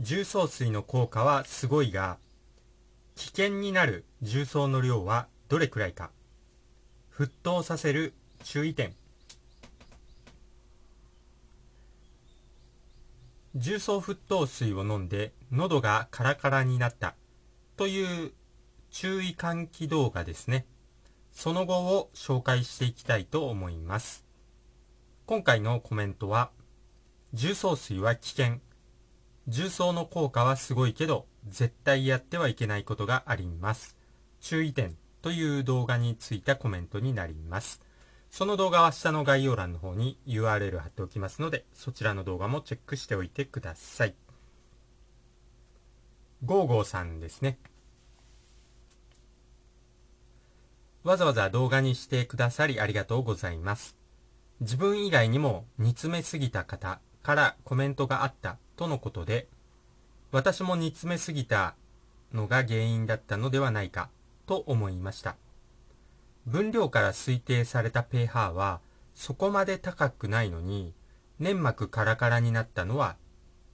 重曹水の効果はすごいが、危険になる重曹の量はどれくらいか。沸騰させる注意点。重曹沸騰水を飲んで喉がカラカラになったという注意喚起動画ですね。その後を紹介していきたいと思います。今回のコメントは、重曹水は危険。重曹の効果はすごいけど、絶対やってはいけないことがあります。注意点という動画についたコメントになります。その動画は下の概要欄の方に URL 貼っておきますので、そちらの動画もチェックしておいてください。ゴーゴーさんですね。わざわざ動画にしてくださりありがとうございます。自分以外にも煮詰めすぎた方からコメントがあったとのことで、私も煮詰めすぎたのが原因だったのではないかと思いました。分量から推定された pH はそこまで高くないのに、粘膜カラカラになったのは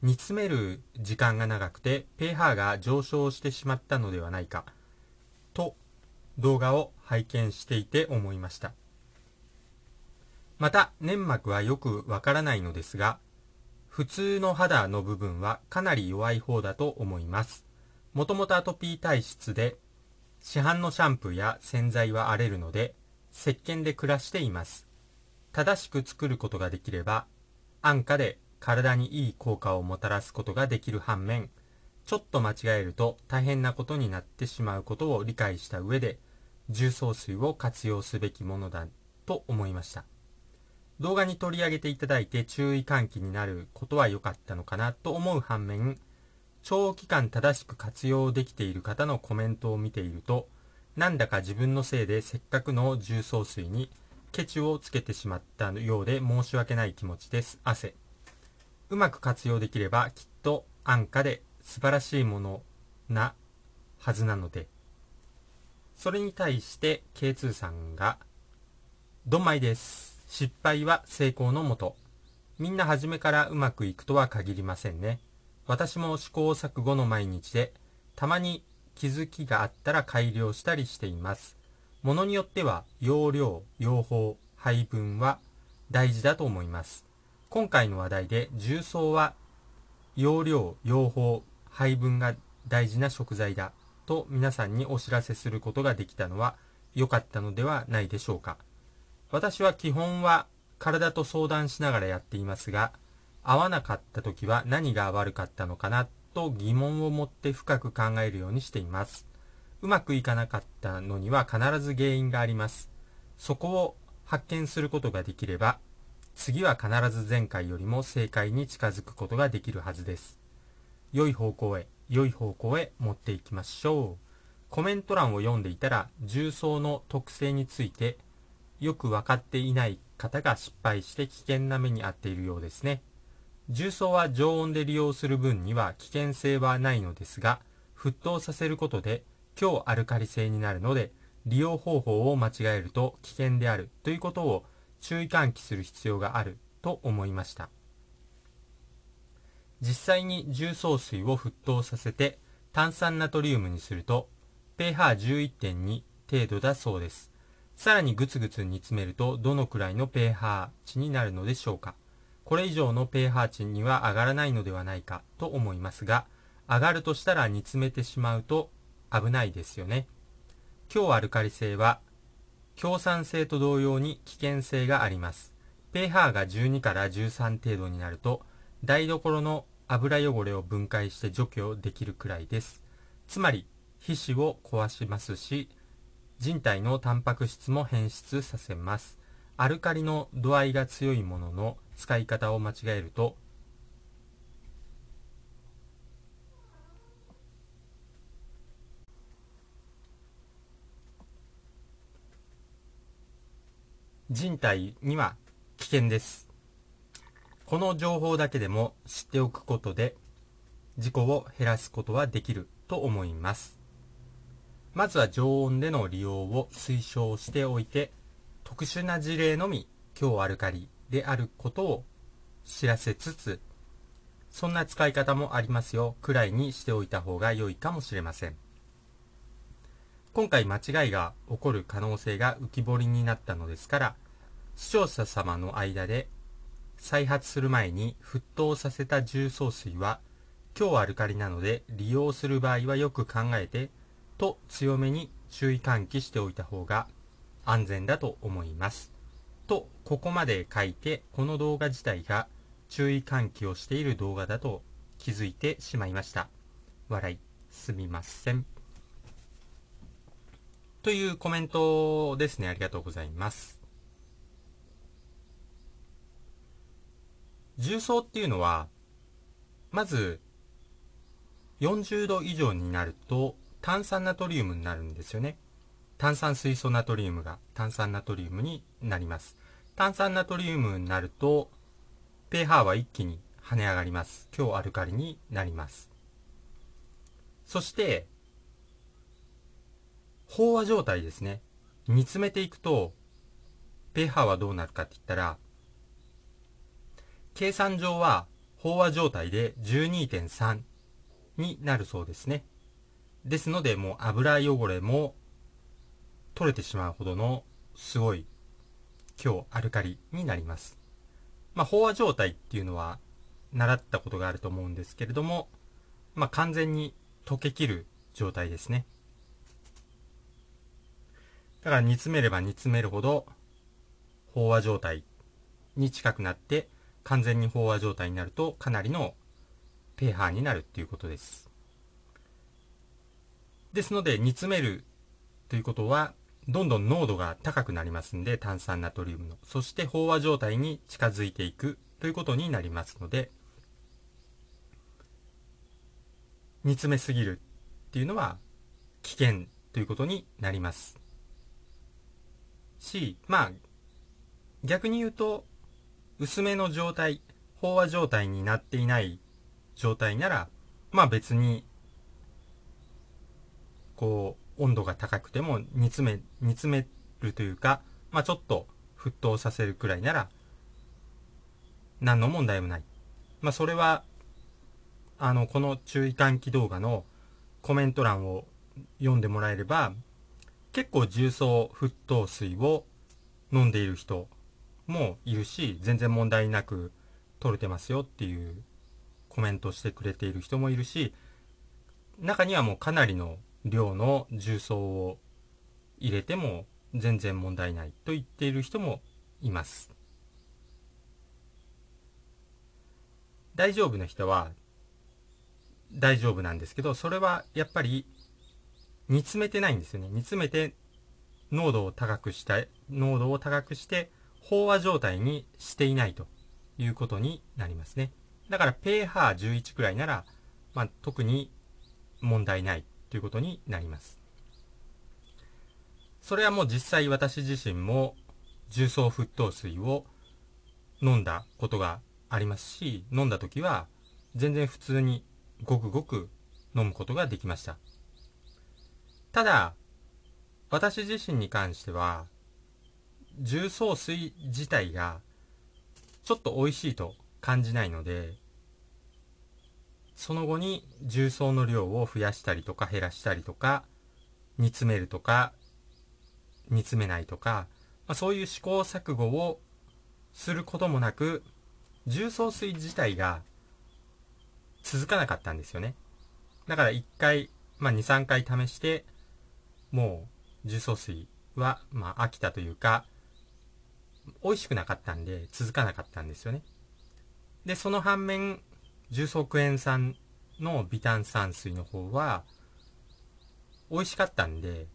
煮詰める時間が長くて pH が上昇してしまったのではないかと動画を拝見していて思いました。また粘膜はよくわからないのですが普通の肌の部分はかなり弱い方だと思います。もともとアトピー体質で、市販のシャンプーや洗剤は荒れるので、石鹸で暮らしています。正しく作ることができれば、安価で体にいい効果をもたらすことができる反面、ちょっと間違えると大変なことになってしまうことを理解した上で、重曹水を活用すべきものだと思いました。動画に取り上げていただいて注意喚起になることは良かったのかなと思う反面、長期間正しく活用できている方のコメントを見ていると、なんだか自分のせいでせっかくの重曹水にケチをつけてしまったようで申し訳ない気持ちです。汗。うまく活用できればきっと安価で素晴らしいものなはずなので、それに対して K2 さんが、ドンマイです。失敗は成功のもと。みんな初めからうまくいくとは限りませんね。私も試行錯誤の毎日で、たまに気づきがあったら改良したりしています。ものによっては、容量、用法、配分は大事だと思います。今回の話題で、重曹は、容量、用法、配分が大事な食材だと皆さんにお知らせすることができたのは良かったのではないでしょうか。私は基本は体と相談しながらやっていますが、合わなかった時は何が悪かったのかなと疑問を持って深く考えるようにしています。うまくいかなかったのには必ず原因があります。そこを発見することができれば、次は必ず前回よりも正解に近づくことができるはずです。良い方向へ、良い方向へ持っていきましょう。コメント欄を読んでいたら、重曹の特性についてよく分かっていない方が失敗して危険な目に遭っているようですね。重曹は常温で利用する分には危険性はないのですが、沸騰させることで強アルカリ性になるので、利用方法を間違えると危険であるということを注意喚起する必要があると思いました。実際に重曹水を沸騰させて炭酸ナトリウムにすると pH11.2 程度だそうです。さらにグツグツ煮詰めるとどのくらいの pH 値になるのでしょうか？これ以上の pH 値には上がらないのではないかと思いますが、上がるとしたら煮詰めてしまうと危ないですよね。強アルカリ性は、強酸性と同様に危険性があります。pH が12から13程度になると、台所の油汚れを分解して除去できるくらいです。つまり、皮脂を壊しますし、人体のタンパク質も変質させます。アルカリの度合いが強いものの使い方を間違えると人体には危険です。この情報だけでも知っておくことで事故を減らすことはできると思います。まずは常温での利用を推奨しておいて、特殊な事例のみ強アルカリであることを知らせつつ、そんな使い方もありますよくらいにしておいた方が良いかもしれません。今回間違いが起こる可能性が浮き彫りになったのですから、視聴者様の間で再発する前に沸騰させた重曹水は強アルカリなので利用する場合はよく考えてと強めに注意喚起しておいた方が安全だと思います。と、ここまで書いてこの動画自体が注意喚起をしている動画だと気づいてしまいました。笑い、すみません。というコメントですね。ありがとうございます。重曹っていうのは、まず、40度以上になると炭酸ナトリウムになるんですよね。炭酸水素ナトリウムが炭酸ナトリウムになります。炭酸ナトリウムになると、pH は一気に跳ね上がります。強アルカリになります。そして、飽和状態ですね。煮詰めていくと、pH はどうなるかって言ったら、計算上は飽和状態で12.3になるそうですね。ですので、もう油汚れも取れてしまうほどのすごい強アルカリになります。まあ、飽和状態っていうのは習ったことがあると思うんですけれども、まあ、完全に溶けきる状態ですね。だから煮詰めれば煮詰めるほど飽和状態に近くなって完全に飽和状態になるとかなりの pH になるっていうことです。ですので煮詰めるということはどんどん濃度が高くなりますんで、炭酸ナトリウムの。そして飽和状態に近づいていくということになりますので、煮詰めすぎるっていうのは危険ということになります。し、まあ、逆に言うと、薄めの状態、飽和状態になっていない状態なら、まあ別に、こう、温度が高くても煮詰め、煮詰めるというか、まあちょっと沸騰させるくらいなら、何の問題もない。まあそれは、あの、この注意喚起動画のコメント欄を読んでもらえれば、結構重曹沸騰水を飲んでいる人もいるし、全然問題なく取れてますよっていうコメントしてくれている人もいるし、中にはもうかなりの量の重曹を入れても全然問題ないと言っている人もいます。大丈夫な人は大丈夫なんですけど、それはやっぱり煮詰めてないんですよね。煮詰めて濃度を高くした、濃度を高くして飽和状態にしていないということになりますね。だから pH11 くらいなら、まあ、特に問題ないということになります。それはもう実際私自身も重曹沸騰水を飲んだことがありますし、飲んだ時は全然普通にごくごく飲むことができました。ただ、私自身に関しては、重曹水自体がちょっと美味しいと感じないので、その後に重曹の量を増やしたりとか減らしたりとか、煮詰めるとか、煮詰めないとか、まあ、そういう試行錯誤をすることもなく、重曹水自体が続かなかったんですよね。だから一回、まあ2、3回試して、もう重曹水は、まあ飽きたというか、美味しくなかったんで続かなかったんですよね。で、その反面、重曹クエン酸の微炭酸水の方は、美味しかったんで、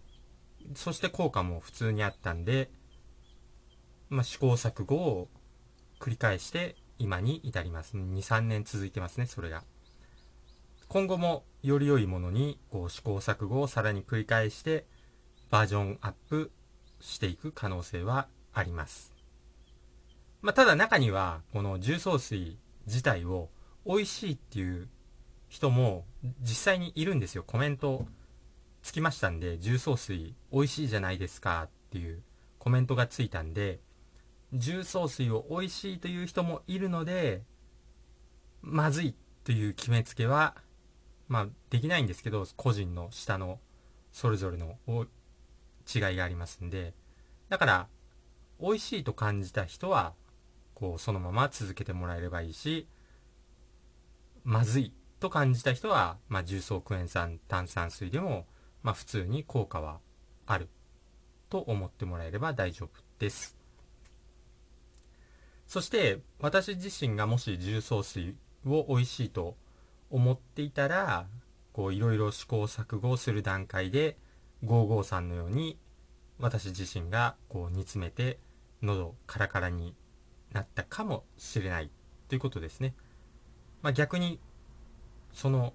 そして効果も普通にあったんで、まあ、試行錯誤を繰り返して今に至ります。2、3年続いてますね、それが。今後もより良いものにこう試行錯誤をさらに繰り返してバージョンアップしていく可能性はあります。まあ、ただ中にはこの重曹水自体を美味しいっていう人も実際にいるんですよ。コメントつきましたんで、重曹水美味しいじゃないですかっていうコメントがついたんで、重曹水を美味しいという人もいるので、まずいという決めつけは、まあ、できないんですけど、個人の下のそれぞれの違いがありますんで、だから、美味しいと感じた人は、こう、そのまま続けてもらえればいいし、まずいと感じた人は、まあ、重曹クエン酸炭酸水でも、まあ、普通に効果はあると思ってもらえれば大丈夫です。そして、私自身がもし重曹水を美味しいと思っていたら、こう、いろいろ試行錯誤する段階で、553のように、私自身がこう煮詰めて、喉カラカラになったかもしれないということですね。まあ、逆に、その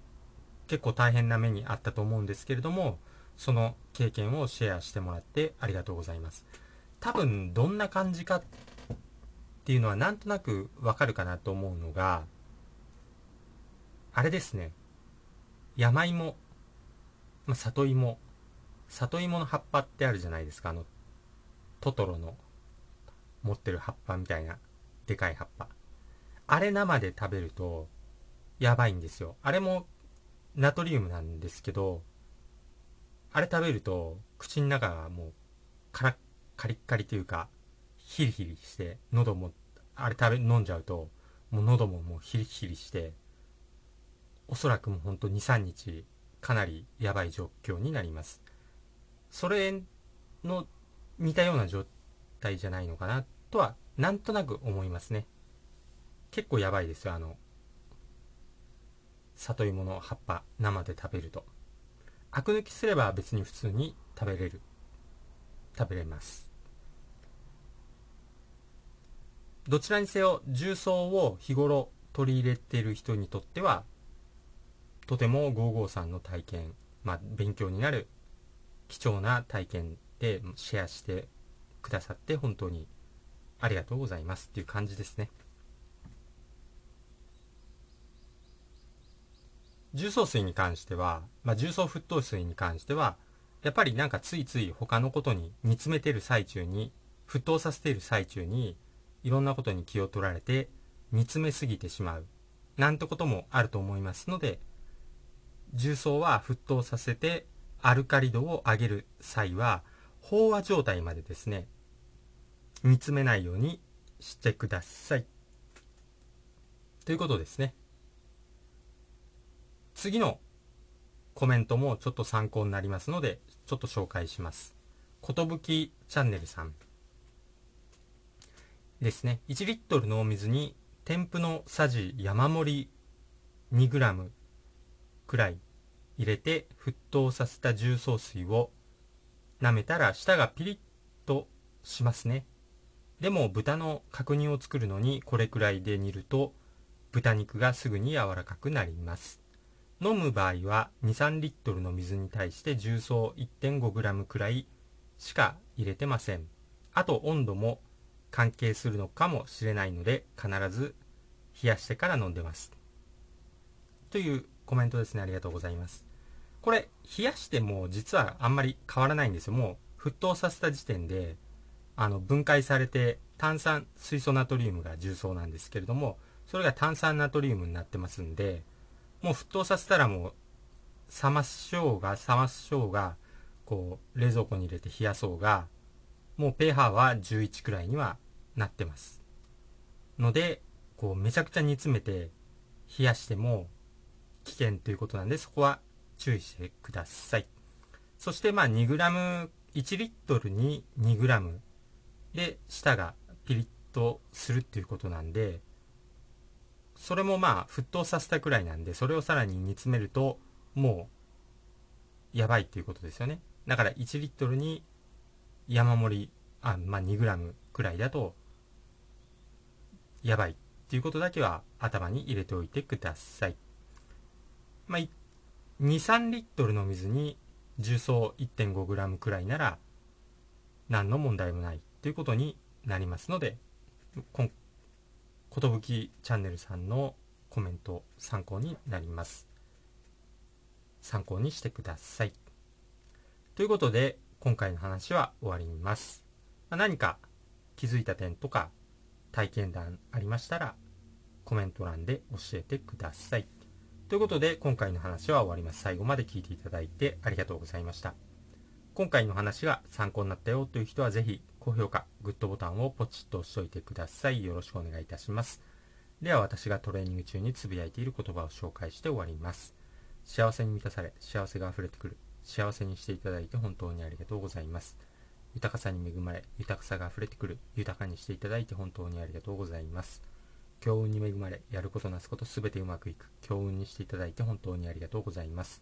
結構大変な目にあったと思うんですけれども、その経験をシェアしてもらってありがとうございます。多分どんな感じかっていうのはなんとなくわかるかなと思うのが、あれですね。山芋、まあ、里芋、里芋の葉っぱってあるじゃないですか。あの、トトロの持ってる葉っぱみたいな、でかい葉っぱ。あれ生で食べると、やばいんですよ。あれも、ナトリウムなんですけど、あれ食べると、口の中がもう、カラカリッカリというか、ヒリヒリして、喉も、あれ食べ、飲んじゃうと、もう喉ももうヒリヒリして、おそらくもうほんと2、3日、かなりやばい状況になります。それの似たような状態じゃないのかなとは、なんとなく思いますね。結構やばいですよ、あの、里芋の葉っぱ生で食べると。アク抜きすれば別に普通に食べれる。食べれます。どちらにせよ重曹を日頃取り入れている人にとってはとても553の体験、まあ、勉強になる貴重な体験でシェアしてくださって本当にありがとうございますっていう感じですね。重曹水に関しては、まあ、重曹沸騰水に関しては、やっぱりなんかついつい他のことに煮詰めてる最中に、沸騰させている最中に、いろんなことに気を取られて、煮詰めすぎてしまう。なんてこともあると思いますので、重曹は沸騰させて、アルカリ度を上げる際は、飽和状態までですね、煮詰めないようにしてください。ということですね。次のコメントもちょっと参考になりますので、ちょっと紹介します。ことぶきチャンネルさん。ですね。1リットルのお水に、添付のさじ山盛り 2g くらい入れて沸騰させた重曹水を舐めたら舌がピリッとしますね。でも豚の角煮を作るのにこれくらいで煮ると豚肉がすぐに柔らかくなります。飲む場合は2、3リットルの水に対して重曹 1.5g くらいしか入れてません。あと温度も関係するのかもしれないので必ず冷やしてから飲んでます。というコメントですね。ありがとうございます。これ、冷やしても実はあんまり変わらないんですよ。もう沸騰させた時点で、あの、分解されて炭酸、水素ナトリウムが重曹なんですけれども、それが炭酸ナトリウムになってますんで、もう沸騰させたらもう、冷ましょうが、冷ましょうが、こう、冷蔵庫に入れて冷やそうが、もう pH は11くらいにはなってます。ので、こう、めちゃくちゃ煮詰めて冷やしても危険ということなんで、そこは注意してください。そして、まあ、2g、1リットルに 2g で、舌がピリッとするっていうことなんで、それもまあ沸騰させたくらいなんで、それをさらに煮詰めると、もう、やばいっていうことですよね。だから1リットルに山盛り、あ、まあ2グラムくらいだと、やばいっていうことだけは頭に入れておいてください。まあ、2、3リットルの水に重曹1.5グラムくらいなら、何の問題もないということになりますので今、ことぶきチャンネルさんのコメント参考になります。参考にしてください。ということで、今回の話は終わります。ま何か気づいた点とか体験談ありましたら、コメント欄で教えてください。ということで、今回の話は終わります。最後まで聞いていただいてありがとうございました。今回の話が参考になったよという人はぜひ高評価、グッドボタンをポチッと押しておいてください。よろしくお願いいたします。では私がトレーニング中につぶやいている言葉を紹介して終わります。幸せに満たされ、幸せが溢れてくる。幸せにしていただいて本当にありがとうございます。豊かさに恵まれ、豊かさが溢れてくる。豊かにしていただいて本当にありがとうございます。強運に恵まれ、やることなすことすべてうまくいく。強運にしていただいて本当にありがとうございます。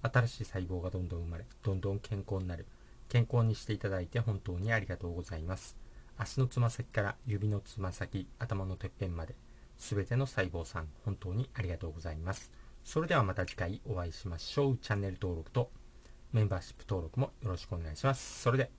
新しい細胞がどんどん生まれ、どんどん健康になる。健康にしていただいて本当にありがとうございます。足のつま先から指のつま先、頭のてっぺんまで、すべての細胞さん、本当にありがとうございます。それではまた次回お会いしましょう。チャンネル登録とメンバーシップ登録もよろしくお願いします。それで。